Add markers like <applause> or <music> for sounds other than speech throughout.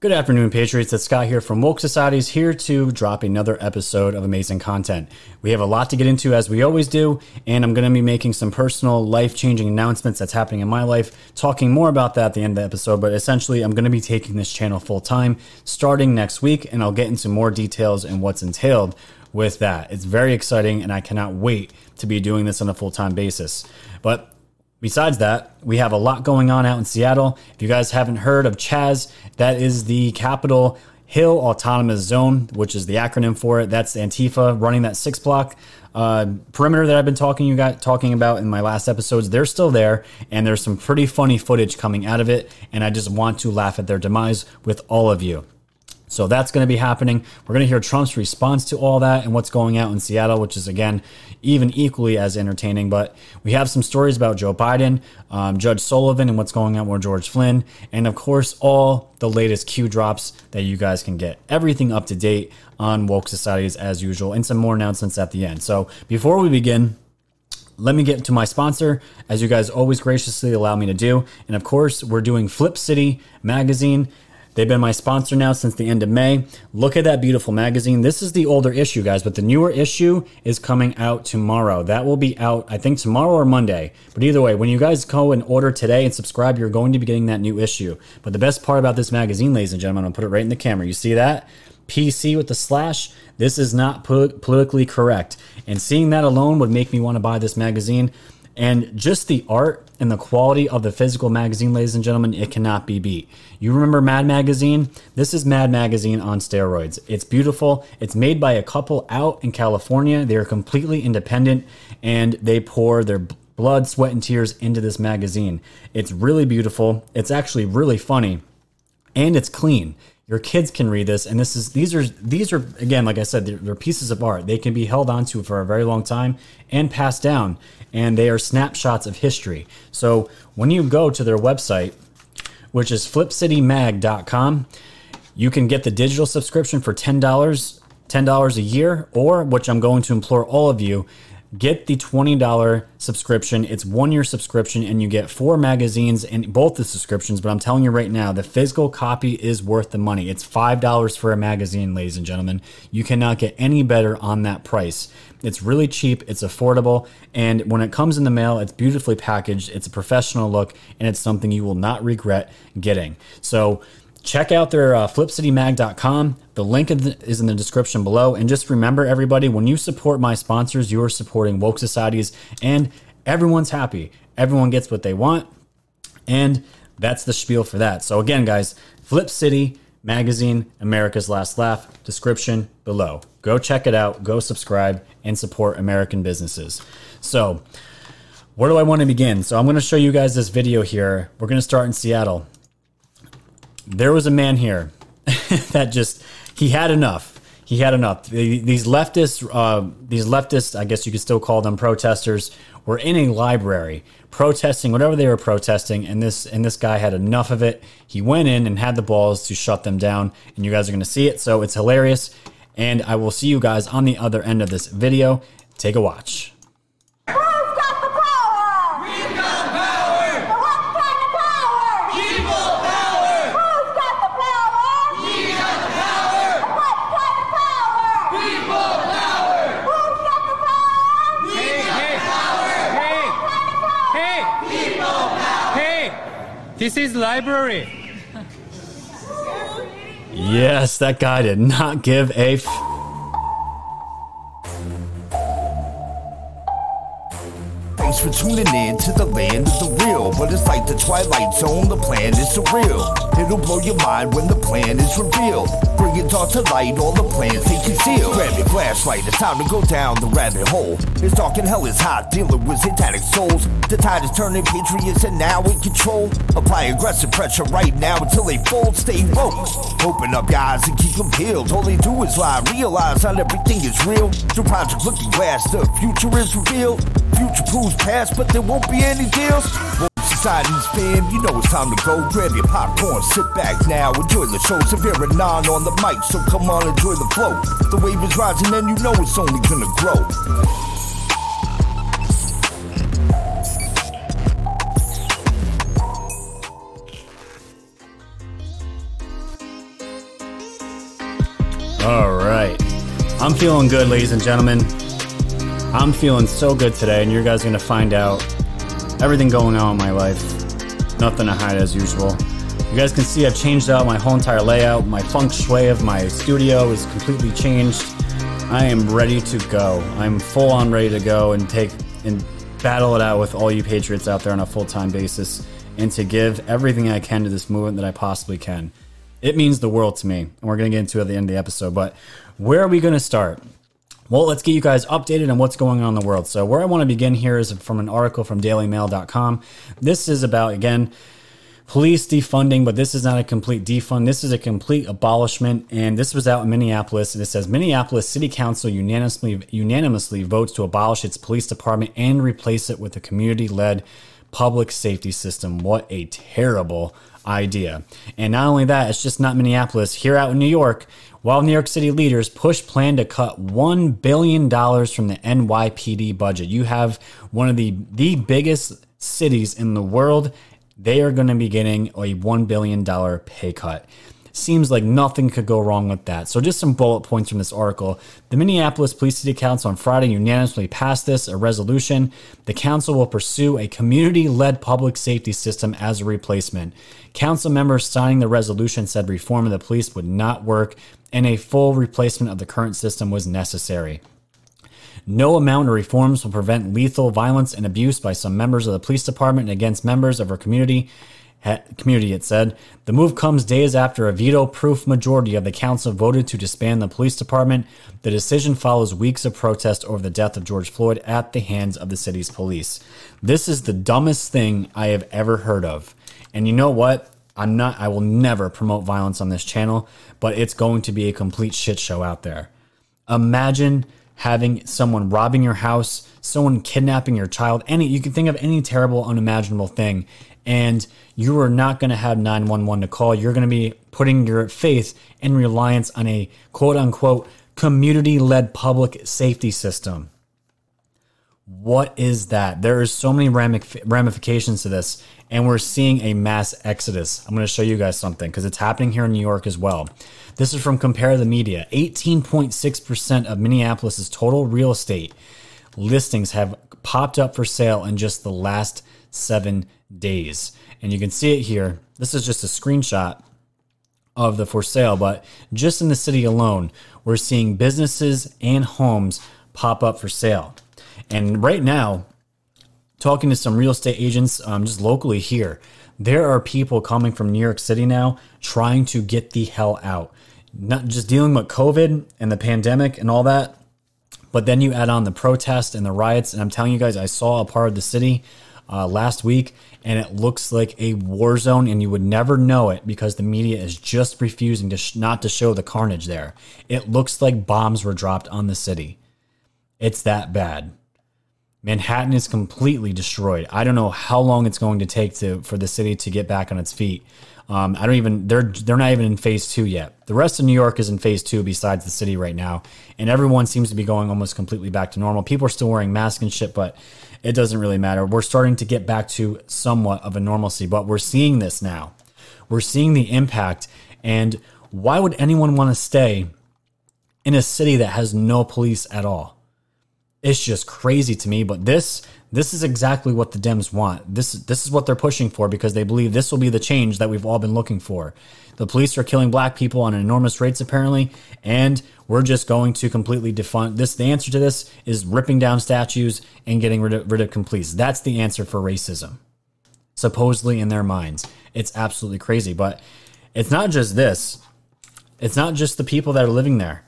Good afternoon, Patriots. It's Scott here from Woke Societies, here to drop another episode of amazing content. We have a lot to get into, as we always do, and I'm going to be making some personal, life changing announcements that's happening in my life, talking more about that at the end of the episode. But essentially, I'm going to be taking this channel full time starting next week, and I'll get into more details and what's entailed with that. It's very exciting, and I cannot wait to be doing this on a full time basis. But Besides that, we have a lot going on out in Seattle. If you guys haven't heard of CHAZ, that is the Capitol Hill Autonomous Zone, which is the acronym for it. That's Antifa running that six block uh, perimeter that I've been talking you talking about in my last episodes. They're still there, and there's some pretty funny footage coming out of it. And I just want to laugh at their demise with all of you. So that's going to be happening. We're going to hear Trump's response to all that and what's going out in Seattle, which is again even equally as entertaining. But we have some stories about Joe Biden, um, Judge Sullivan, and what's going on with George Flynn, and of course all the latest Q drops that you guys can get. Everything up to date on Woke Societies as usual, and some more announcements at the end. So before we begin let me get to my sponsor, as you guys always graciously allow me to do. And of course, we're doing Flip City Magazine. They've been my sponsor now since the end of May. Look at that beautiful magazine. This is the older issue, guys, but the newer issue is coming out tomorrow. That will be out, I think, tomorrow or Monday. But either way, when you guys go and order today and subscribe, you're going to be getting that new issue. But the best part about this magazine, ladies and gentlemen, I'll put it right in the camera. You see that? PC with the slash. This is not politically correct. And seeing that alone would make me want to buy this magazine. And just the art and the quality of the physical magazine, ladies and gentlemen, it cannot be beat. You remember Mad Magazine? This is Mad Magazine on steroids. It's beautiful. It's made by a couple out in California. They are completely independent and they pour their blood, sweat, and tears into this magazine. It's really beautiful. It's actually really funny and it's clean your kids can read this and this is these are these are again like i said they're, they're, pieces of art they can be held onto for a very long time and passed down and they are snapshots of history. So when you go to their website which is flipcitymag.com you can get the digital subscription for $10 $10 a year or which i'm going to implore all of you get the $20 subscription. It's one year subscription and you get four magazines in both the subscriptions. But I'm telling you right now, the physical copy is worth the money. It's $5 for a magazine, ladies and gentlemen. You cannot get any better on that price. It's really cheap, it's affordable, and when it comes in the mail, it's beautifully packaged, it's a professional look, and it's something you will not regret getting. So, check out their uh, flipcitymag.com. The link is in the description below. And just remember, everybody, when you support my sponsors, you are supporting woke societies, and everyone's happy. Everyone gets what they want. And that's the spiel for that. So, again, guys, Flip City Magazine, America's Last Laugh, description below. Go check it out, go subscribe, and support American businesses. So, where do I want to begin? So, I'm going to show you guys this video here. We're going to start in Seattle there was a man here <laughs> that just he had enough. He had enough. These leftists, uh, these leftists, I guess you could still call them protesters, were in a library protesting whatever they were protesting, and this and this guy had enough of it. He went in and had the balls to shut them down, and you guys are going to see it. So it's hilarious, and I will see you guys on the other end of this video. Take a watch. This is library. yes, that guy did not give a. F- Thanks for tuning in to the land of the real. But it's like the Twilight Zone, the plan is surreal. It'll blow your mind when the plan is revealed. Bring all to light, all the plans they conceal. Grab your flashlight, it's time to go down the rabbit hole. It's dark and hell is hot, dealing with satanic souls. The tide is turning, patriots are now in control. Apply aggressive pressure right now until they fold. Stay woke. Open up your eyes and keep them peeled. All they do is lie, realize not everything is real. Through Project Looking Glass, the future is revealed. Future proves past, but there won't be any deals. Society's fam, you know it's time to go. Grab your popcorn, sit back now, enjoy the show. Severe and non on the mic, so come on, enjoy the flow. The wave is rising, and you know it's only gonna grow. All right. I'm feeling good, ladies and gentlemen. I'm feeling so good today, and you guys are going to find out everything going on in my life. Nothing to hide as usual. You guys can see I've changed out my whole entire layout. My feng shui of my studio is completely changed. I am ready to go. I'm full on ready to go and take and battle it out with all you patriots out there on a full time basis and to give everything I can to this movement that I possibly can. It means the world to me, and we're going to get into it at the end of the episode. But where are we going to start? Well, let's get you guys updated on what's going on in the world. So, where I want to begin here is from an article from dailymail.com. This is about, again, police defunding, but this is not a complete defund. This is a complete abolishment. And this was out in Minneapolis. And it says Minneapolis City Council unanimously, unanimously votes to abolish its police department and replace it with a community led public safety system. What a terrible idea. And not only that, it's just not Minneapolis. Here out in New York, while New York City leaders push plan to cut $1 billion from the NYPD budget, you have one of the, the biggest cities in the world. They are going to be getting a $1 billion pay cut. Seems like nothing could go wrong with that. So, just some bullet points from this article. The Minneapolis Police City Council on Friday unanimously passed this, a resolution. The council will pursue a community led public safety system as a replacement. Council members signing the resolution said reform of the police would not work and a full replacement of the current system was necessary. No amount of reforms will prevent lethal violence and abuse by some members of the police department against members of our community community, it said. The move comes days after a veto proof majority of the council voted to disband the police department. The decision follows weeks of protest over the death of George Floyd at the hands of the city's police. This is the dumbest thing I have ever heard of. And you know what? I'm not, I will never promote violence on this channel, but it's going to be a complete shit show out there. Imagine having someone robbing your house, someone kidnapping your child, any, you can think of any terrible, unimaginable thing and you are not going to have 911 to call. You're going to be putting your faith and reliance on a quote unquote community led public safety system. What is that? There are so many ramifications to this, and we're seeing a mass exodus. I'm going to show you guys something because it's happening here in New York as well. This is from Compare the Media. 18.6% of Minneapolis's total real estate listings have popped up for sale in just the last seven days. And you can see it here. This is just a screenshot of the for sale, but just in the city alone, we're seeing businesses and homes pop up for sale. And right now, talking to some real estate agents um, just locally here, there are people coming from New York City now trying to get the hell out. Not just dealing with COVID and the pandemic and all that, but then you add on the protest and the riots. And I'm telling you guys, I saw a part of the city uh, last week, and it looks like a war zone, and you would never know it because the media is just refusing to sh- not to show the carnage there. It looks like bombs were dropped on the city. It's that bad. Manhattan is completely destroyed. I don't know how long it's going to take to for the city to get back on its feet. Um, I don't even they're they're not even in phase two yet. The rest of New York is in phase two besides the city right now, and everyone seems to be going almost completely back to normal. People are still wearing masks and shit, but it doesn't really matter. We're starting to get back to somewhat of a normalcy, but we're seeing this now. We're seeing the impact. And why would anyone want to stay in a city that has no police at all? It's just crazy to me, but this this is exactly what the Dems want. This this is what they're pushing for because they believe this will be the change that we've all been looking for. The police are killing black people on enormous rates apparently, and we're just going to completely defund this. The answer to this is ripping down statues and getting rid of, rid of police. That's the answer for racism, supposedly in their minds. It's absolutely crazy, but it's not just this. It's not just the people that are living there.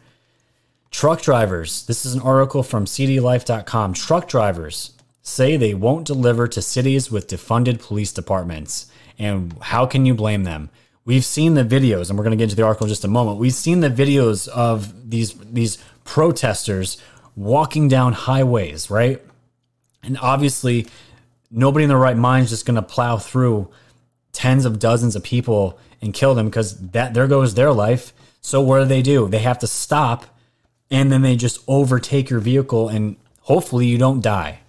Truck drivers. This is an article from cdllife.com. Truck drivers say they won't deliver to cities with defunded police departments. And how can you blame them? We've seen the videos, and we're going to get into the article in just a moment. We've seen the videos of these these protesters walking down highways, right? And obviously, nobody in their right mind is just going to plow through tens of dozens of people and kill them because that there goes their life. So what do they do? They have to stop, and then they just overtake your vehicle, and hopefully you don't die.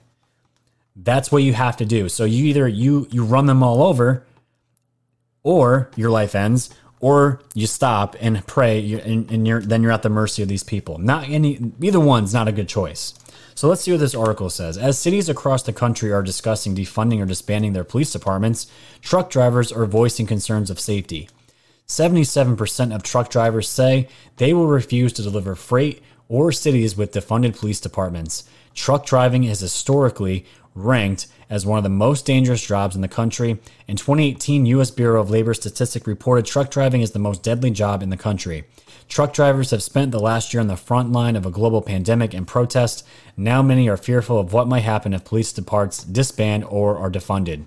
That's what you have to do. So you either you you run them all over or your life ends, or you stop and pray, and, and you're then you're at the mercy of these people. Not any either one's not a good choice. So let's see what this article says. As cities across the country are discussing defunding or disbanding their police departments, truck drivers are voicing concerns of safety. 77% of truck drivers say they will refuse to deliver freight or cities with defunded police departments. Truck driving is historically ranked as one of the most dangerous jobs in the country. In 2018, U.S. Bureau of Labor Statistics reported truck driving is the most deadly job in the country. Truck drivers have spent the last year on the front line of a global pandemic and protest. Now many are fearful of what might happen if police departments disband or are defunded.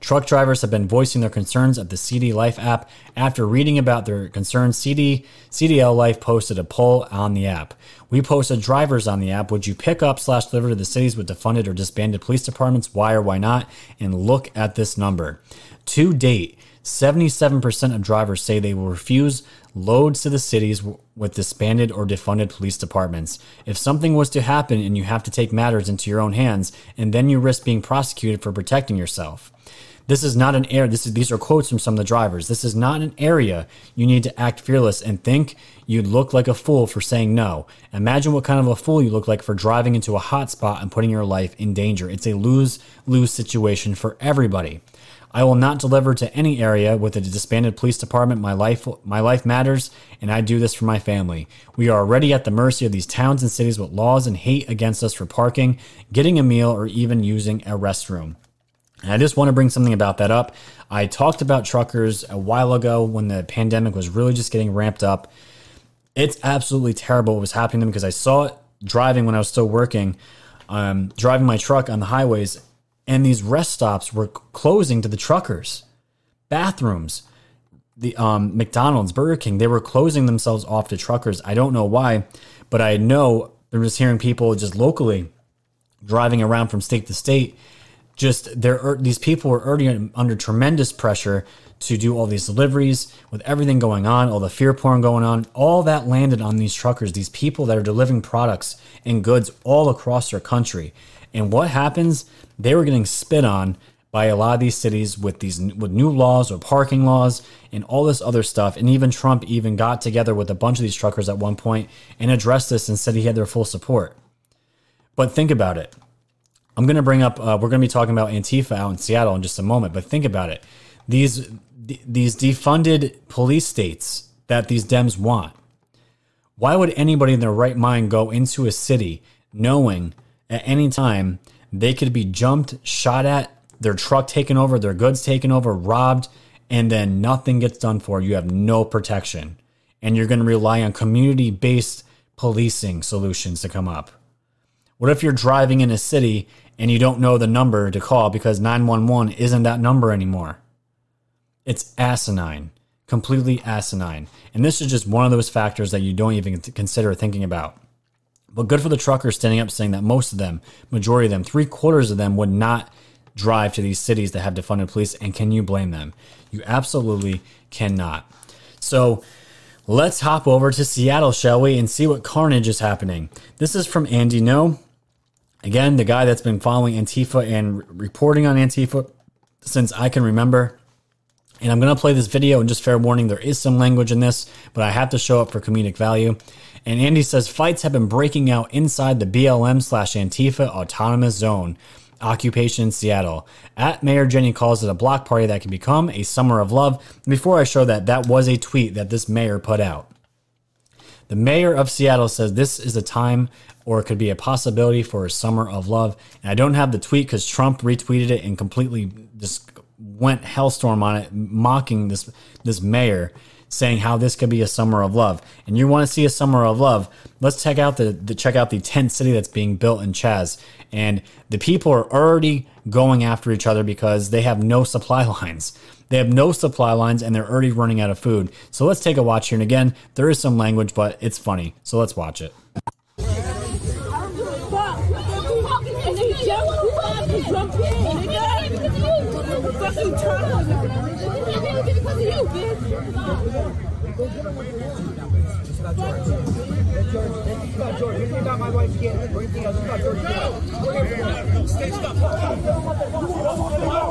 Truck drivers have been voicing their concerns at the CDL Life app. After reading about their concerns, CD CDL Life posted a poll on the app. We posted drivers on the app. Would you pick up slash deliver to the cities with defunded or disbanded police departments? Why or why not? And look at this number. To date, 77% of drivers say they will refuse loads to the cities with disbanded or defunded police departments. If something was to happen and you have to take matters into your own hands, and then you risk being prosecuted for protecting yourself. This is not an area. This is these are quotes from some of the drivers. This is not an area you need to act fearless and think you'd look like a fool for saying no. Imagine what kind of a fool you look like for driving into a hot spot and putting your life in danger. It's a lose lose situation for everybody. I will not deliver to any area with a disbanded police department. My life, my life matters, and I do this for my family. We are already at the mercy of these towns and cities with laws and hate against us for parking, getting a meal, or even using a restroom. And I just want to bring something about that up. I talked about truckers a while ago when the pandemic was really just getting ramped up. It's absolutely terrible what was happening to them because I saw it driving when I was still working, um, driving my truck on the highways, and these rest stops were closing to the truckers. Bathrooms, the um, McDonald's, Burger King, they were closing themselves off to truckers. I don't know why, but I know I'm just hearing people just locally driving around from state to state just there these people were already under tremendous pressure to do all these deliveries with everything going on, all the fear porn going on, all that landed on these truckers, these people that are delivering products and goods all across their country. And what happens? They were getting spit on by a lot of these cities with these with new laws or parking laws and all this other stuff. And even Trump even got together with a bunch of these truckers at one point and addressed this and said he had their full support. But think about it. I'm going to bring up. Uh, we're going to be talking about Antifa out in Seattle in just a moment. But think about it. These these defunded police states that these Dems want. Why would anybody in their right mind go into a city knowing at any time they could be jumped, shot at, their truck taken over, their goods taken over, robbed, and then nothing gets done for you? have no protection, and you're going to rely on community based policing solutions to come up. What if you're driving in a city and you don't know the number to call because 911 isn't that number anymore. It's asinine, completely asinine. And this is just one of those factors that you don't even consider thinking about. But good for the truckers standing up saying that most of them, majority of them, three quarters of them would not drive to these cities that have defunded police. And can you blame them? You absolutely cannot. So let's hop over to Seattle, shall we, and see what carnage is happening. This is from Andy Ngo. Again, the guy that's been following Antifa and reporting on Antifa since I can remember. And I'm going to play this video and just fair warning, there is some language in this, but I have to show it for comedic value. And Andy says fights have been breaking out inside the BLM slash Antifa autonomous zone occupation in Seattle. At Mayor Jenny calls it a block party that can become a summer of love. before I show that, that was a tweet that this mayor put out. The mayor of Seattle says this is a time or it could be a possibility for a summer of love. And I don't have the tweet because Trump retweeted it and completely just went hellstorm on it, mocking this this mayor, saying how this could be a summer of love. And you want to see a summer of love? Let's check out the, the check out the tent city that's being built in Chaz. And the people are already going after each other because they have no supply <laughs> lines. They have no supply lines and they're already running out of food. So let's take a watch here. And again, there is some language, but it's funny. So let's watch it.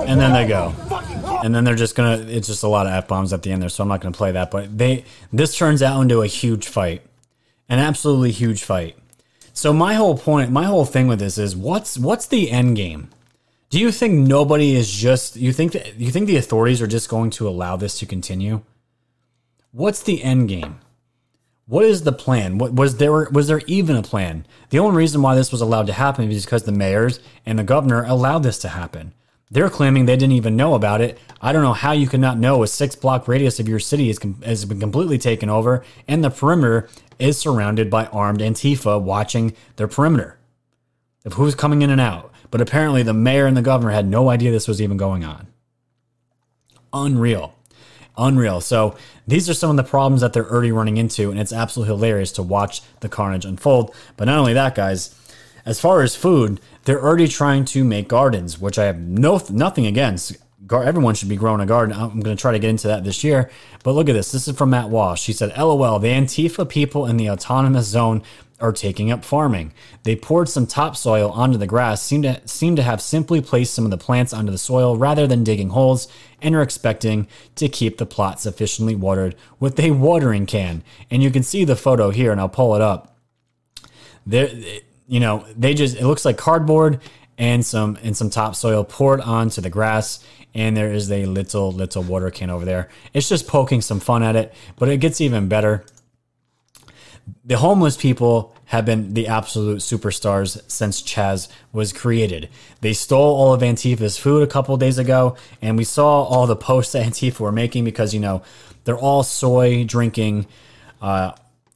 And then they go. And then they're just gonna it's just a lot of F bombs at the end there, so I'm not gonna play that. But they this turns out into a huge fight. An absolutely huge fight. So my whole point, my whole thing with this is what's what's the end game? Do you think nobody is just you think that you think the authorities are just going to allow this to continue? What's the end game? What is the plan? What was there was there even a plan? The only reason why this was allowed to happen is because the mayors and the governor allowed this to happen. They're claiming they didn't even know about it. I don't know how you could not know a six block radius of your city is com- has been completely taken over and the perimeter is surrounded by armed Antifa watching their perimeter of who's coming in and out. But apparently, the mayor and the governor had no idea this was even going on. Unreal. Unreal. So, these are some of the problems that they're already running into, and it's absolutely hilarious to watch the carnage unfold. But not only that, guys, as far as food, they're already trying to make gardens, which I have no nothing against. Everyone should be growing a garden. I'm going to try to get into that this year. But look at this. This is from Matt Walsh. He said, LOL, the Antifa people in the autonomous zone are taking up farming. They poured some topsoil onto the grass, seem to seem to have simply placed some of the plants onto the soil rather than digging holes, and are expecting to keep the plot sufficiently watered with a watering can. And you can see the photo here, and I'll pull it up. There, you know, they just it looks like cardboard and some and some topsoil poured onto the grass and there is a little little water can over there. It's just poking some fun at it, but it gets even better the homeless people have been the absolute superstars since Chaz was created. They stole all of Antifa's food a couple days ago, and we saw all the posts <laughs> that Antifa were making because, you know, they're all soy drinking uh,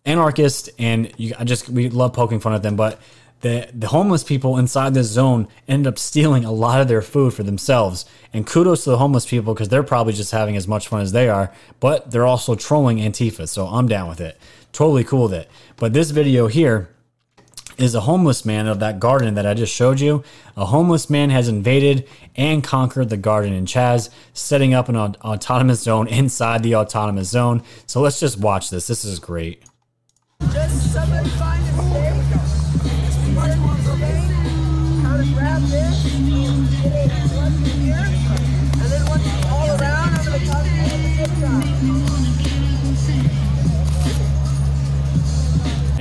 anarchists, and you, I just, we love poking fun at them, but the, the homeless people inside this zone ended up stealing a lot of their food for themselves. And kudos to the homeless people because they're probably just having as much fun as they are, but they're also trolling Antifa, so I'm down with it totally cool with it. But this video here is a homeless man of that garden that I just showed you. A homeless man has invaded and conquered the garden in Chaz, setting up an autonomous zone inside the autonomous zone. So let's just watch this. This is great.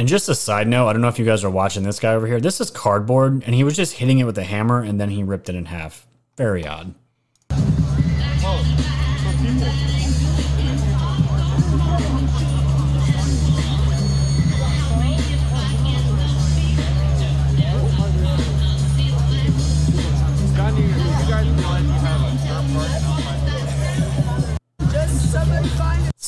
And just a side note, I don't know if you guys are watching this guy over here. This is cardboard, and he was just hitting it with a hammer, and then he ripped it in half. Very odd.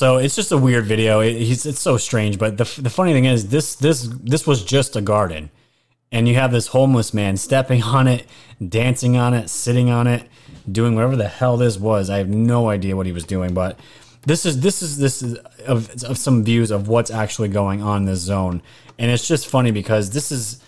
So it's just a weird video. It, it's so strange, but the, the funny thing is this this this was just a garden, and you have this homeless man stepping on it, dancing on it, sitting on it, doing whatever the hell this was. I have no idea what he was doing, but this is this is this is of, of some views of what's actually going on in this zone, and it's just funny because this is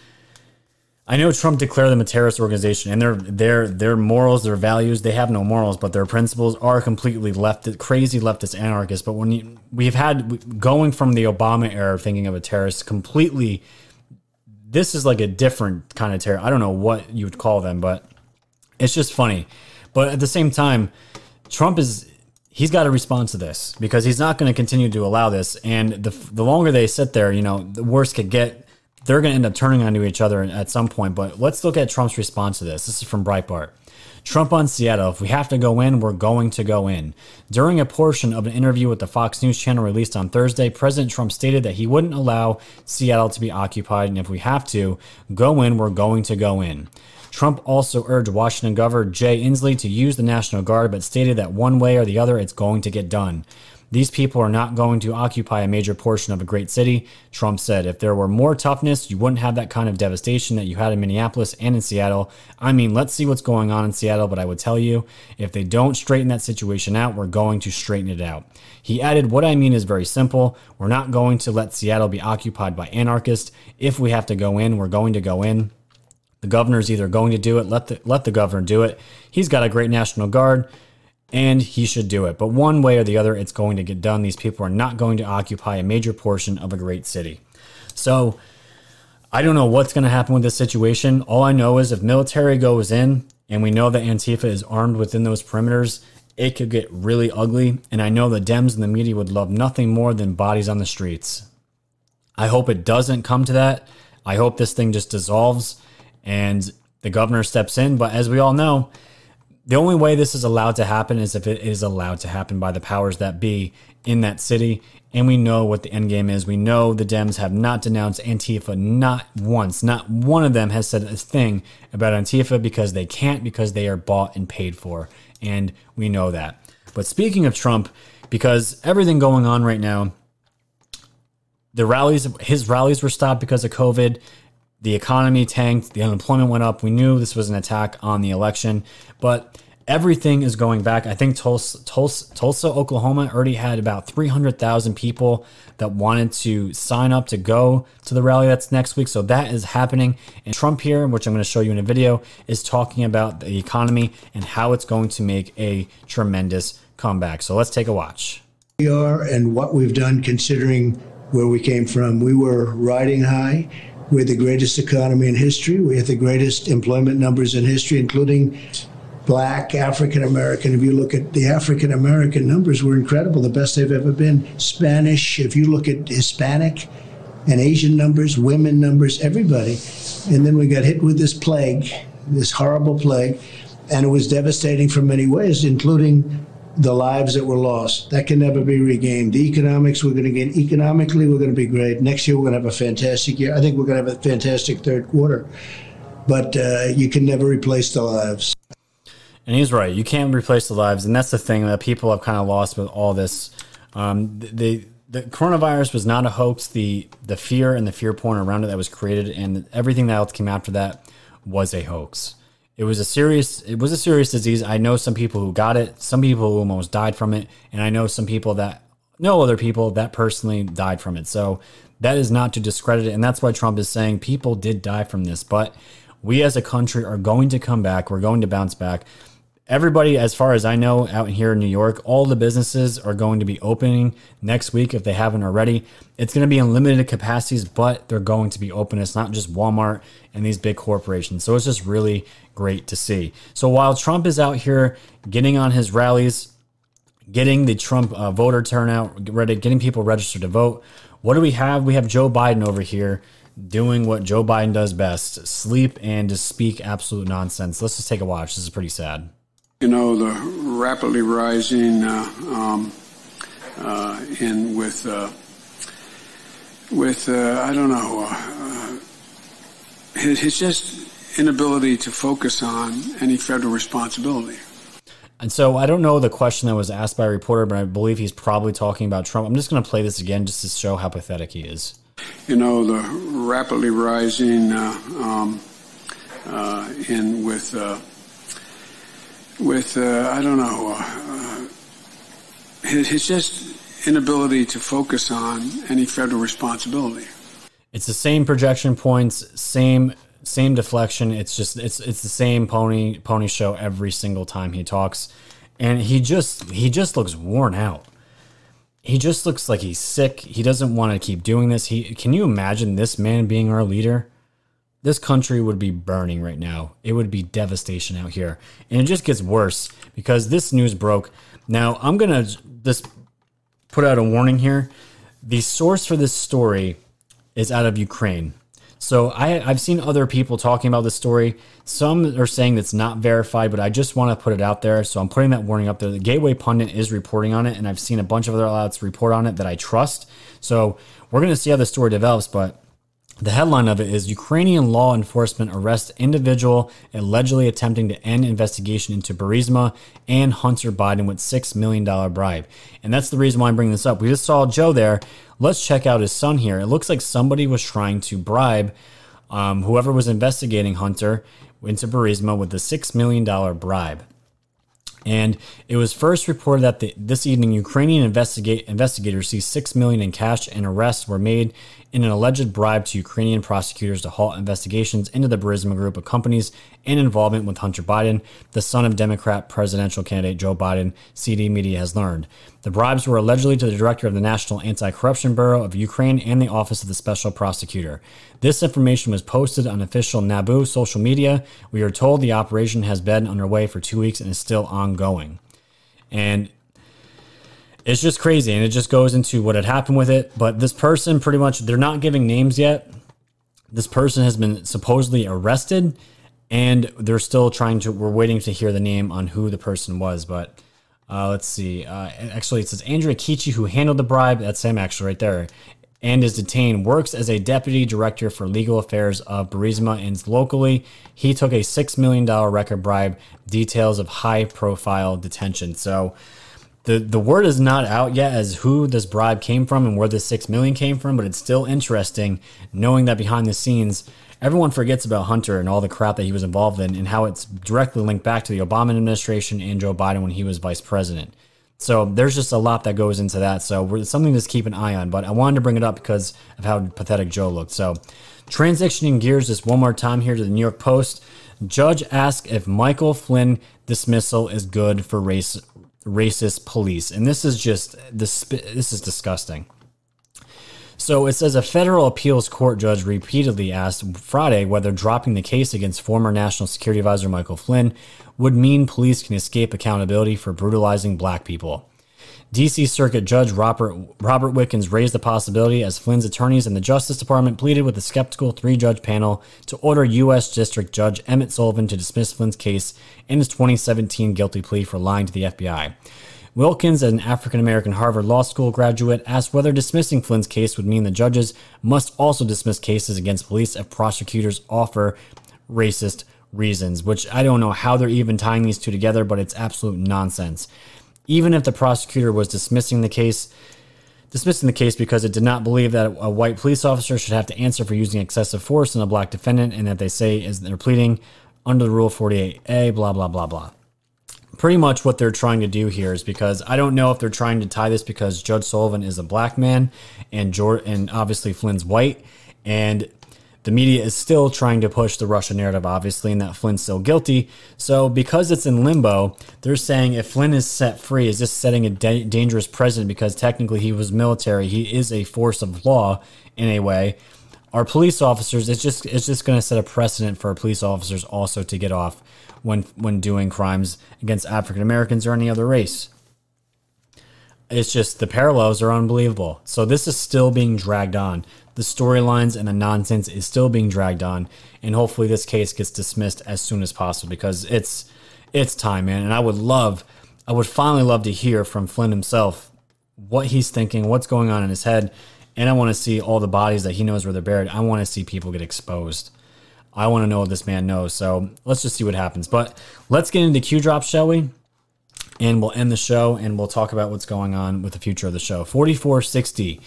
I know Trump declared them a terrorist organization, and their their their morals, their values, they have no morals, but their principles are completely left crazy leftist anarchists. But when you, we've had going from the Obama era thinking of a terrorist completely, this is like a different kind of terror. I don't know what you would call them, but it's just funny. But at the same time, Trump is he's got to respond to this because he's not going to continue to allow this. And the the longer they sit there, you know, the worse could get they're going to end up turning onto each other at some point. But let's look at Trump's response to this. This is from Breitbart. Trump on Seattle. If we have to go in, we're going to go in. During a portion of an interview with the Fox News channel released on Thursday, President Trump stated that he wouldn't allow Seattle to be occupied, and if we have to go in, we're going to go in. Trump also urged Washington Governor Jay Inslee to use the National Guard, but stated that one way or the other, it's going to get done. These people are not going to occupy a major portion of a great city, Trump said. If there were more toughness, you wouldn't have that kind of devastation that you had in Minneapolis and in Seattle. I mean, let's see what's going on in Seattle, but I would tell you, if they don't straighten that situation out, we're going to straighten it out. He added, What I mean is very simple. We're not going to let Seattle be occupied by anarchists. If we have to go in, we're going to go in. The governor's either going to do it, let the, let the governor do it. He's got a great National Guard and he should do it. But one way or the other, it's going to get done. These people are not going to occupy a major portion of a great city. So I don't know what's going to happen with this situation. All I know is if military goes in and we know that Antifa is armed within those perimeters, it could get really ugly. And I know the Dems and the media would love nothing more than bodies on the streets. I hope it doesn't come to that. I hope this thing just dissolves and the governor steps in. But as we all know, the only way this is allowed to happen is if it is allowed to happen by the powers that be in that city. And we know what the end game is. We know the Dems have not denounced Antifa, not once. Not one of them has said a thing about Antifa because they can't, because they are bought and paid for. And we know that. But speaking of Trump, because everything going on right now, the rallies, his rallies were stopped because of COVID. The economy tanked, the unemployment went up. We knew this was an attack on the election, but everything is going back. I think Tulsa, Tulsa, Tulsa Oklahoma already had about 300,000 people that wanted to sign up to go to the rally that's next week. So that is happening. And Trump here, which I'm going to show you in a video, is talking about the economy and how it's going to make a tremendous comeback. So let's take a watch. We are and what we've done considering where we came from. We were riding high we had the greatest economy in history. We had the greatest employment numbers in history, including black, African American. If you look at the African American numbers, were incredible, the best they've ever been. Spanish, if you look at Hispanic and Asian numbers, women numbers, everybody. And then we got hit with this plague, this horrible plague, and it was devastating from many ways, including the lives that were lost. That can never be regained. The economics we're going to gain. economically, we're going to be great. Next year, we're going to have a fantastic year. I think we're going to have a fantastic third quarter. But uh, you can never replace the lives. And he's right. You can't replace the lives. And that's the thing that people have kind of lost with all this. Um, the, the coronavirus was not a hoax. The, the fear and the fear porn around it that was created and everything that else came after that was a hoax. It was a serious it was a serious disease. I know some people who got it, some people who almost died from it, and I know some people that know other people that personally died from it. So that is not to discredit it, and that's why Trump is saying people did die from this, but we as a country are going to come back. We're going to bounce back everybody, as far as I know, out here in New York, all the businesses are going to be opening next week if they haven't already. It's going to be in limited capacities, but they're going to be open. It's not just Walmart and these big corporations. So it's just really great to see. So while Trump is out here getting on his rallies, getting the Trump uh, voter turnout ready, getting people registered to vote, what do we have? We have Joe Biden over here doing what Joe Biden does best sleep and just speak absolute nonsense. Let's just take a watch. This is pretty sad you know, the rapidly rising uh, um, uh, in with uh, with uh, I don't know uh, his, his just inability to focus on any federal responsibility. And so I don't know the question that was asked by a reporter, but I believe he's probably talking about Trump. I'm just going to play this again just to show how pathetic he is. You know, the rapidly rising uh, um, in with with uh, I don't know uh, his, his just inability to focus on any federal responsibility. It's the same projection points, same same deflection. It's just it's it's the same pony pony show every single time he talks, and he just he just looks worn out. He just looks like he's sick. He doesn't want to keep doing this. He can you imagine this man being our leader? This country would be burning right now. It would be devastation out here. And it just gets worse because this news broke. Now, I'm going to just put out a warning here. The source for this story is out of Ukraine. So I, have seen other people talking about this story. Some are saying it's not verified, but I just want to put it out there. So I'm putting that warning up there. The Gateway Pundit is reporting on it, and I've seen a bunch of other outlets report on it that I trust. So we're going to see how the story develops, but the headline of it is Ukrainian law enforcement arrests individual allegedly attempting to end investigation into Burisma and Hunter Biden with $6 million bribe. And that's the reason why I'm bringing this up. We just saw Joe there. Let's check out his son here. It looks like somebody was trying to bribe um, whoever was investigating Hunter into Burisma with a $6 million bribe. And it was first reported that the, this evening Ukrainian investigate, investigators see six million in cash and arrests were made in an alleged bribe to Ukrainian prosecutors to halt investigations into the Burisma Group of companies and involvement with Hunter Biden, the son of Democrat presidential candidate Joe Biden, CD Media has learned. The bribes were allegedly to the director of the National Anti Corruption Bureau of Ukraine and the Office of the Special Prosecutor. This information was posted on official NABU social media. We are told the operation has been underway for two weeks and is still ongoing. And it's just crazy. And it just goes into what had happened with it. But this person, pretty much, they're not giving names yet. This person has been supposedly arrested and they're still trying to, we're waiting to hear the name on who the person was. But uh, let's see. Uh, actually, it says Andriy Kicha, who handled the bribe. That's him, actually, right there. And is detained, works as a deputy director for legal affairs of Burisma and locally. He took a $6 million record bribe, details of high profile detention. So, the the word is not out yet as who this bribe came from and where the six million came from, but it's still interesting knowing that behind the scenes, everyone forgets about Hunter and all the crap that he was involved in and how it's directly linked back to the Obama administration and Joe Biden when he was vice president. So there's just a lot that goes into that. So it's something to just keep an eye on. But I wanted to bring it up because of how pathetic Joe looked. So transitioning gears just one more time here to the New York Post. Judge asks if Michael Flynn dismissal is good for race racist police. And this is just this this is disgusting. So it says a federal appeals court judge repeatedly asked Friday whether dropping the case against former National Security Advisor Michael Flynn would mean police can escape accountability for brutalizing black people. DC Circuit Judge Robert, Robert Wilkins raised the possibility as Flynn's attorneys and the Justice Department pleaded with a skeptical three judge panel to order U.S. District Judge Emmett Sullivan to dismiss Flynn's case in his 2017 guilty plea for lying to the FBI. Wilkins, an African American Harvard Law School graduate, asked whether dismissing Flynn's case would mean the judges must also dismiss cases against police if prosecutors offer racist reasons, which I don't know how they're even tying these two together, but it's absolute nonsense. Even if the prosecutor was dismissing the case dismissing the case because it did not believe that a white police officer should have to answer for using excessive force in a black defendant and that they say is they're pleading under the rule 48a blah blah blah blah pretty much what they're trying to do here is because I don't know if they're trying to tie this because Judge Sullivan is a black man and Jordan, and obviously Flynn's white and the media is still trying to push the Russia narrative, obviously, and that Flynn's still guilty. So, because it's in limbo, they're saying if Flynn is set free, is this setting a da- dangerous precedent because technically he was military, he is a force of law in a way. Our police officers, it's just it's just going to set a precedent for police officers also to get off when when doing crimes against African Americans or any other race. It's just the parallels are unbelievable. So this is still being dragged on the storylines and the nonsense is still being dragged on, and hopefully this case gets dismissed as soon as possible because it's it's time, man. And I would love, I would finally love to hear from Flynn himself what he's thinking, what's going on in his head, and I want to see all the bodies that he knows where they're buried. I want to see people get exposed. I want to know what this man knows. So let's just see what happens. But let's get into Q drop, shall we? And we'll end the show and we'll talk about what's going on with the future of the show. 4460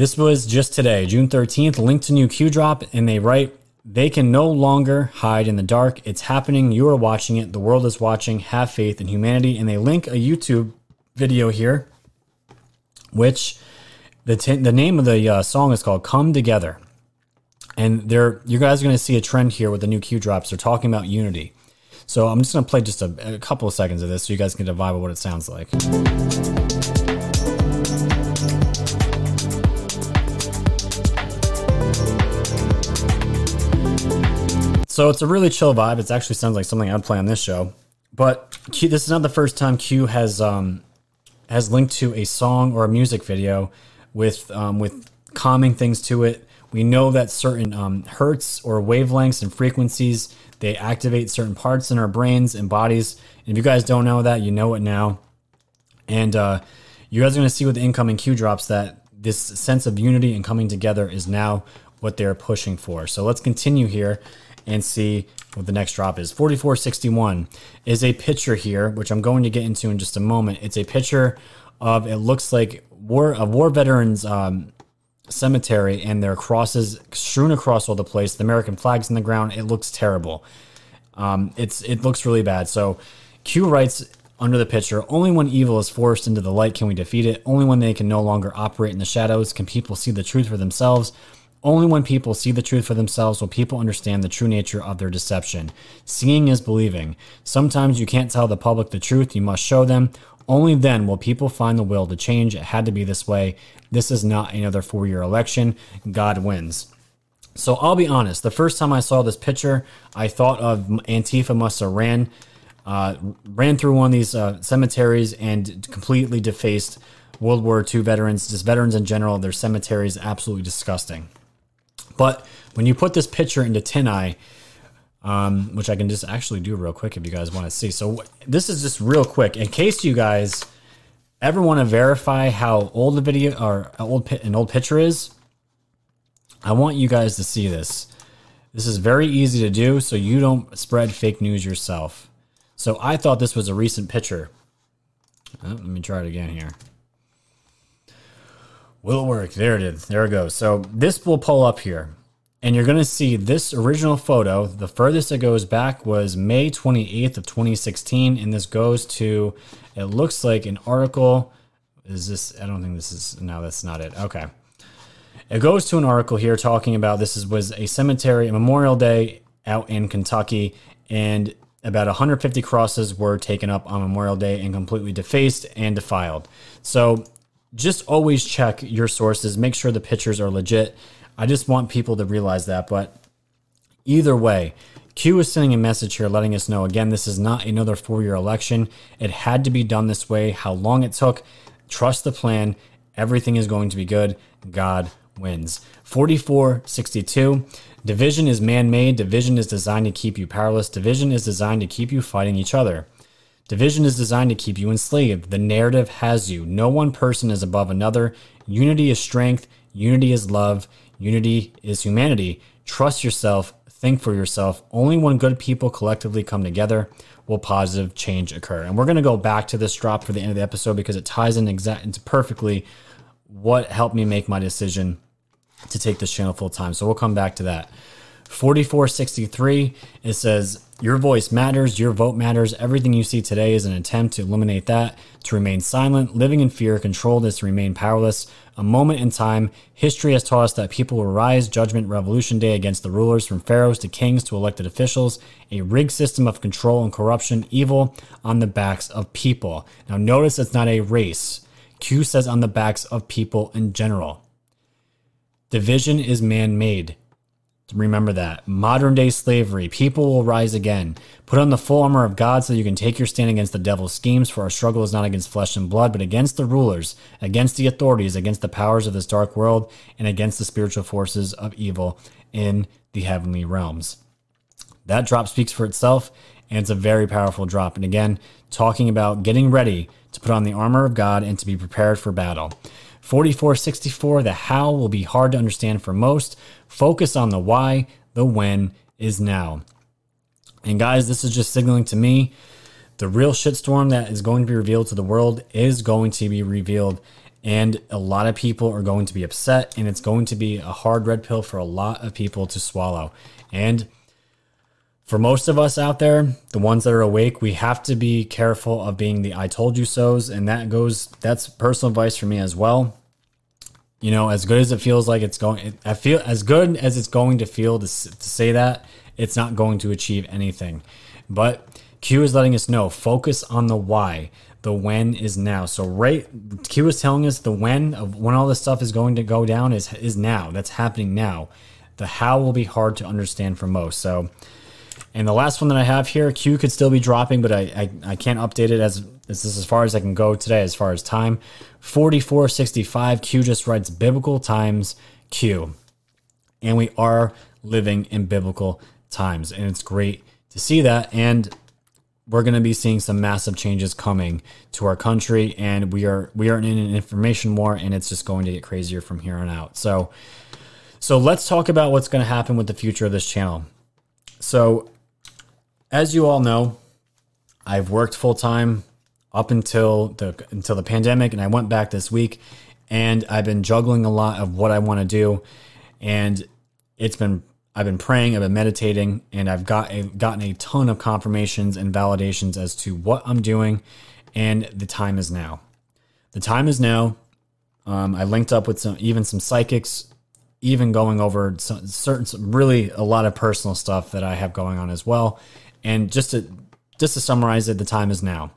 this was just today, June 13th, linked to new Q drop, and they write, they can no longer hide in the dark. It's happening. You are watching it. The world is watching. Have faith in humanity. And they link a YouTube video here, which the, t- the name of the uh, song is called Come Together. And there, you guys are going to see a trend here with the new Q drops. They're talking about unity. So I'm just going to play just a, a couple of seconds of this so you guys can get a vibe of what it sounds like. So it's a really chill vibe. It actually sounds like something I'd play on this show. But Q, this is not the first time Q has um, has linked to a song or a music video with um, with calming things to it. We know that certain um, hertz or wavelengths and frequencies they activate certain parts in our brains and bodies. And if you guys don't know that, you know it now. And uh, you guys are going to see with the incoming Q drops that this sense of unity and coming together is now what they're pushing for. So let's continue here and see what the next drop is. 4461 is a picture here, which I'm going to get into in just a moment. It's a picture of it looks like war of war veterans um, cemetery, and there are crosses strewn across all the place. The American flags in the ground. It looks terrible. Um, it's it looks really bad. So Q writes under the picture Only when evil is forced into the light can we defeat it. Only when they can no longer operate in the shadows can people see the truth for themselves. Only when people see the truth for themselves will people understand the true nature of their deception. Seeing is believing. Sometimes you can't tell the public the truth, you must show them. Only then will people find the will to change. It had to be this way. This is not another four year election. God wins. So I'll be honest. The first time I saw this picture, I thought of Antifa must have ran, uh, ran through one of these uh, cemeteries and completely defaced World War II veterans, just veterans in general. Their cemeteries absolutely disgusting. But when you put this picture into TinEye, um, which I can just actually do real quick if you guys want to see. So this is just real quick in case you guys ever want to verify how old the video or old an old picture is. I want you guys to see this. This is very easy to do so you don't spread fake news yourself. So I thought this was a recent picture. Oh, let me try it again here. Will work? There it is. There it goes. So this will pull up here. And you're going to see this original photo. The furthest it goes back was May 28th of 2016. And this goes to, it looks like an article. Is this, I don't think this is, no, that's not it. Okay. It goes to an article here talking about this is, was a cemetery, a Memorial Day out in Kentucky. And about 150 crosses were taken up on Memorial Day and completely defaced and defiled. So just always check your sources, make sure the pictures are legit. I just want people to realize that. But either way, Q is sending a message here letting us know again, this is not another four year election. It had to be done this way. How long it took, trust the plan. Everything is going to be good. God wins. 44 62. Division is man made. Division is designed to keep you powerless. Division is designed to keep you fighting each other. Division is designed to keep you enslaved. The narrative has you. No one person is above another. Unity is strength. Unity is love. Unity is humanity. Trust yourself. Think for yourself. Only when good people collectively come together will positive change occur. And we're going to go back to this drop for the end of the episode because it ties in exact into perfectly what helped me make my decision to take this channel full time. So we'll come back to that. 4463, it says, Your voice matters, your vote matters. Everything you see today is an attempt to eliminate that, to remain silent, living in fear, controlled is to remain powerless. A moment in time, history has taught us that people will rise judgment revolution day against the rulers, from pharaohs to kings to elected officials, a rigged system of control and corruption, evil on the backs of people. Now, notice it's not a race. Q says on the backs of people in general. Division is man made. Remember that. Modern day slavery. People will rise again. Put on the full armor of God so you can take your stand against the devil's schemes, for our struggle is not against flesh and blood, but against the rulers, against the authorities, against the powers of this dark world, and against the spiritual forces of evil in the heavenly realms. That drop speaks for itself, and it's a very powerful drop. And again, talking about getting ready to put on the armor of God and to be prepared for battle. 4464, the how will be hard to understand for most. Focus on the why, the when is now. And guys, this is just signaling to me the real shitstorm that is going to be revealed to the world is going to be revealed. And a lot of people are going to be upset, and it's going to be a hard red pill for a lot of people to swallow. And for most of us out there, the ones that are awake, we have to be careful of being the I told you so's. And that goes, that's personal advice for me as well. You know, as good as it feels like it's going, I feel as good as it's going to feel to, to say that, it's not going to achieve anything. But Q is letting us know focus on the why. The when is now. So right Q is telling us the when of when all this stuff is going to go down is is now. That's happening now. The how will be hard to understand for most. So and the last one that I have here, Q could still be dropping, but I, I, I can't update it as this is as far as I can go today as far as time. 4465, Q just writes biblical times Q. And we are living in biblical times. And it's great to see that. And we're going to be seeing some massive changes coming to our country and we are we are in an information war and it's just going to get crazier from here on out so so let's talk about what's going to happen with the future of this channel so as you all know, I've worked full time up until the until the pandemic, and I went back this week, and I've been juggling a lot of what I want to do, and it's been I've been praying, I've been meditating, and I've got a, gotten a ton of confirmations and validations as to what I'm doing, and the time is now. The time is now. Um, I linked up with some even some psychics, even going over some, certain some really a lot of personal stuff that I have going on as well. And just to just to summarize it, the time is now.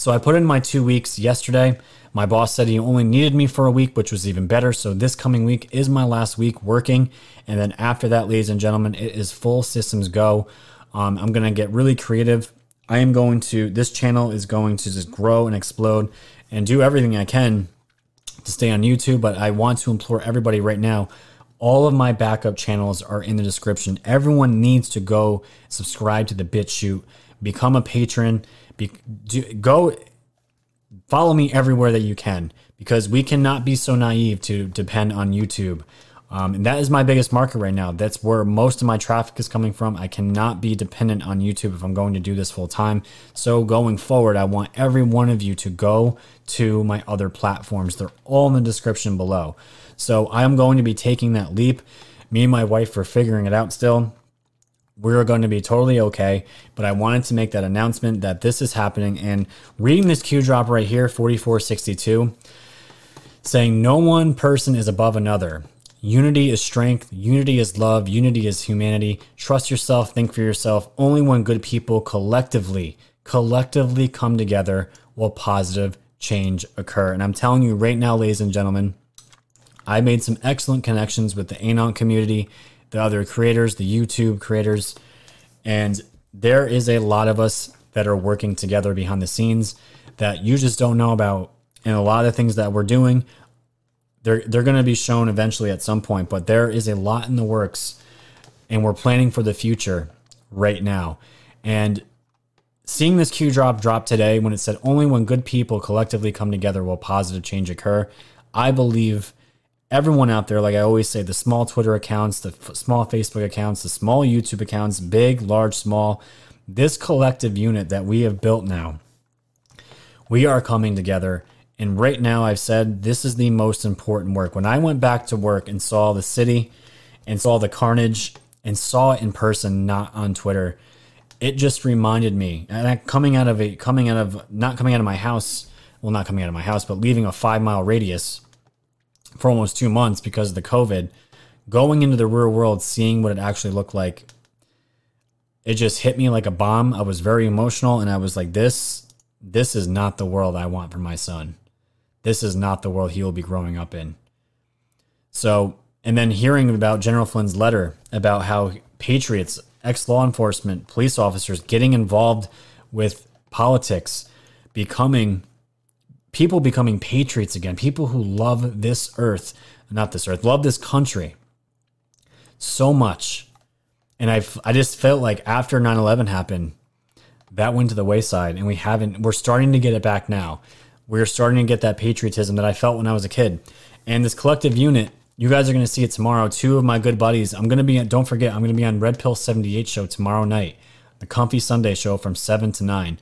So I put in my two weeks yesterday. My boss said he only needed me for a week, which was even better. So this coming week is my last week working. And then after that, ladies and gentlemen, it is full systems go. Um, I'm going to get really creative. I am going to, this channel is going to just grow and explode and do everything I can to stay on YouTube. But I want to implore everybody right now all of my backup channels are in the description. Everyone needs to go subscribe to the BitChute, become a patron, be, do, go follow me everywhere that you can because we cannot be so naive to depend on YouTube. Um, and that is my biggest market right now. That's where most of my traffic is coming from. I cannot be dependent on YouTube if I'm going to do this full time. So going forward, I want every one of you to go to my other platforms. They're all in the description below. So I am going to be taking that leap. Me and my wife are figuring it out still we're going to be totally okay. But I wanted to make that announcement that this is happening. And reading this Q drop right here, 4462, saying no one person is above another. Unity is strength, unity is love, unity is humanity. Trust yourself, think for yourself. Only when good people collectively, collectively come together will positive change occur. And I'm telling you right now, ladies and gentlemen, I made some excellent connections with the Anon community the other creators, the YouTube creators, and there is a lot of us that are working together behind the scenes that you just don't know about. And a lot of things that we're doing, they're they're going to be shown eventually at some point. But there is a lot in the works, and we're planning for the future right now. And seeing this Q drop drop today, when it said only when good people collectively come together will positive change occur, I believe everyone out there, like I always say, the small Twitter accounts, the f- small Facebook accounts, the small YouTube accounts, big, large, small, this collective unit that we have built now, we are coming together. And right now, I've said this is the most important work. When I went back to work and saw the city and saw the carnage and saw it in person, not on Twitter, it just reminded me. And I, coming out of a coming out of not coming out of my house, well, not coming out of my house, but leaving a five mile radius for almost two months because of the COVID, going into the real world, seeing what it actually looked like, it just hit me like a bomb. I was very emotional and I was like, this, this is not the world I want for my son. This is not the world he will be growing up in. So, and then hearing about General Flynn's letter about how patriots, ex law enforcement, police officers getting involved with politics, becoming people becoming patriots again, people who love this earth, not this earth, love this country so much. And I I just felt like after 9/11 happened, that went to the wayside and we haven't we're starting to get it back now. We're starting to get that patriotism that I felt when I was a kid. And this collective unit, you guys are going to see it tomorrow. Two of my good buddies, I'm going to be don't forget, I'm going to be on Red Pill 78 show tomorrow night. The Comfy Sunday show from 7 to 9.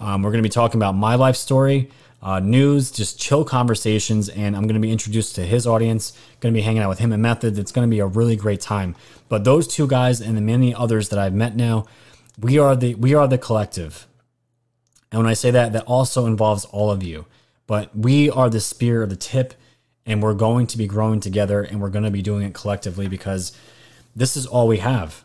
Um, we're going to be talking about my life story, uh, news, just chill conversations. And I'm going to be introduced to his audience, going to be hanging out with him and Method. It's going to be a really great time. But those two guys and the many others that I've met now, we are the we are the collective. And when I say that, that also involves all of you. But we are the spear of the tip, and we're going to be growing together, and we're going to be doing it collectively because this is all we have.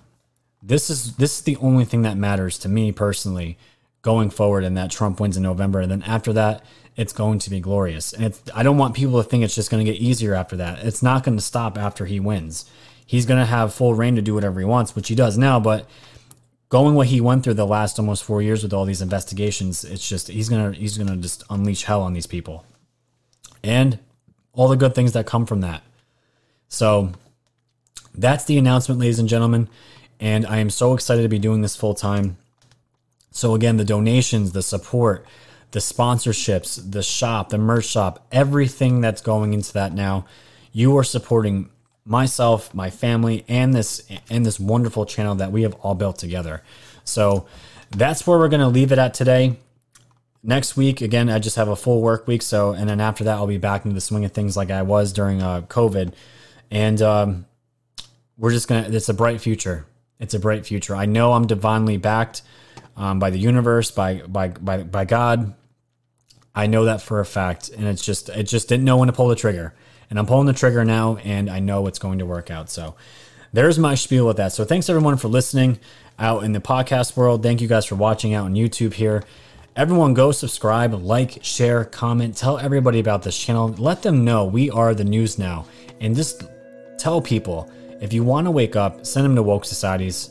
This is this is the only thing that matters to me personally going forward, and that Trump wins in November. And then after that, it's going to be glorious. And I don't want people to think it's just going to get easier after that. It's not going to stop after he wins. He's going to have full reign to do whatever he wants, which he does now. But going what he went through the last almost four years with all these investigations, it's just he's gonna he's gonna just unleash hell on these people, and all the good things that come from that. So that's the announcement, ladies and gentlemen. And I am so excited to be doing this full time. So again, the donations, the support, the sponsorships, the shop, the merch shop, everything that's going into that now, you are supporting myself, my family, and this and this wonderful channel that we have all built together. So that's where we're going to leave it at today. Next week, again, I just have a full work week. So, and then after that, I'll be back into the swing of things like I was during uh, COVID. And um, we're just gonna. It's a bright future. It's a bright future. I know I'm divinely backed um, by the universe, by by by by God. I know that for a fact, and it's just it just didn't know when to pull the trigger, and I'm pulling the trigger now, and I know it's going to work out. So there's my spiel with that. So thanks everyone for listening out in the podcast world. Thank you guys for watching out on YouTube here. Everyone go subscribe, like, share, comment, tell everybody about this channel. Let them know we are the news now. And just tell people if you want to wake up, send them to Woke Societies.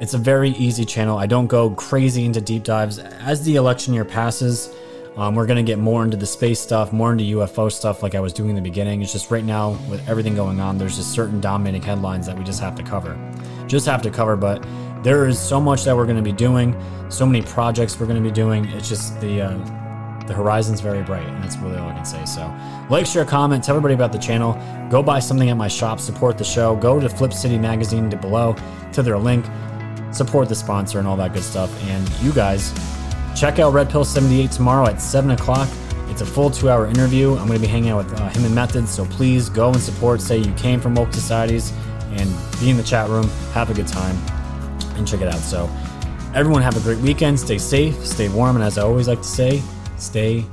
It's a very easy channel. I don't go crazy into deep dives. As the election year passes, um, we're going to get more into the space stuff, more into UFO stuff like I was doing in the beginning. It's just right now, with everything going on, there's just certain dominating headlines that we just have to cover. Just have to cover, but there is so much that we're going to be doing, so many projects we're going to be doing. It's just the uh, the horizon's very bright, and that's really all I can say. So, like, share, comment, tell everybody about the channel. Go buy something at my shop, support the show. Go to Flip City Magazine to below to their link, support the sponsor, and all that good stuff. And you guys, check out Red Pill 78 tomorrow at 7 o'clock. It's a full two hour interview. I'm going to be hanging out with uh, him and Methods, so please go and support. Say you came from Woke Societies and be in the chat room. Have a good time and check it out. So, everyone have a great weekend. Stay safe, stay warm, and as I always like to say, stay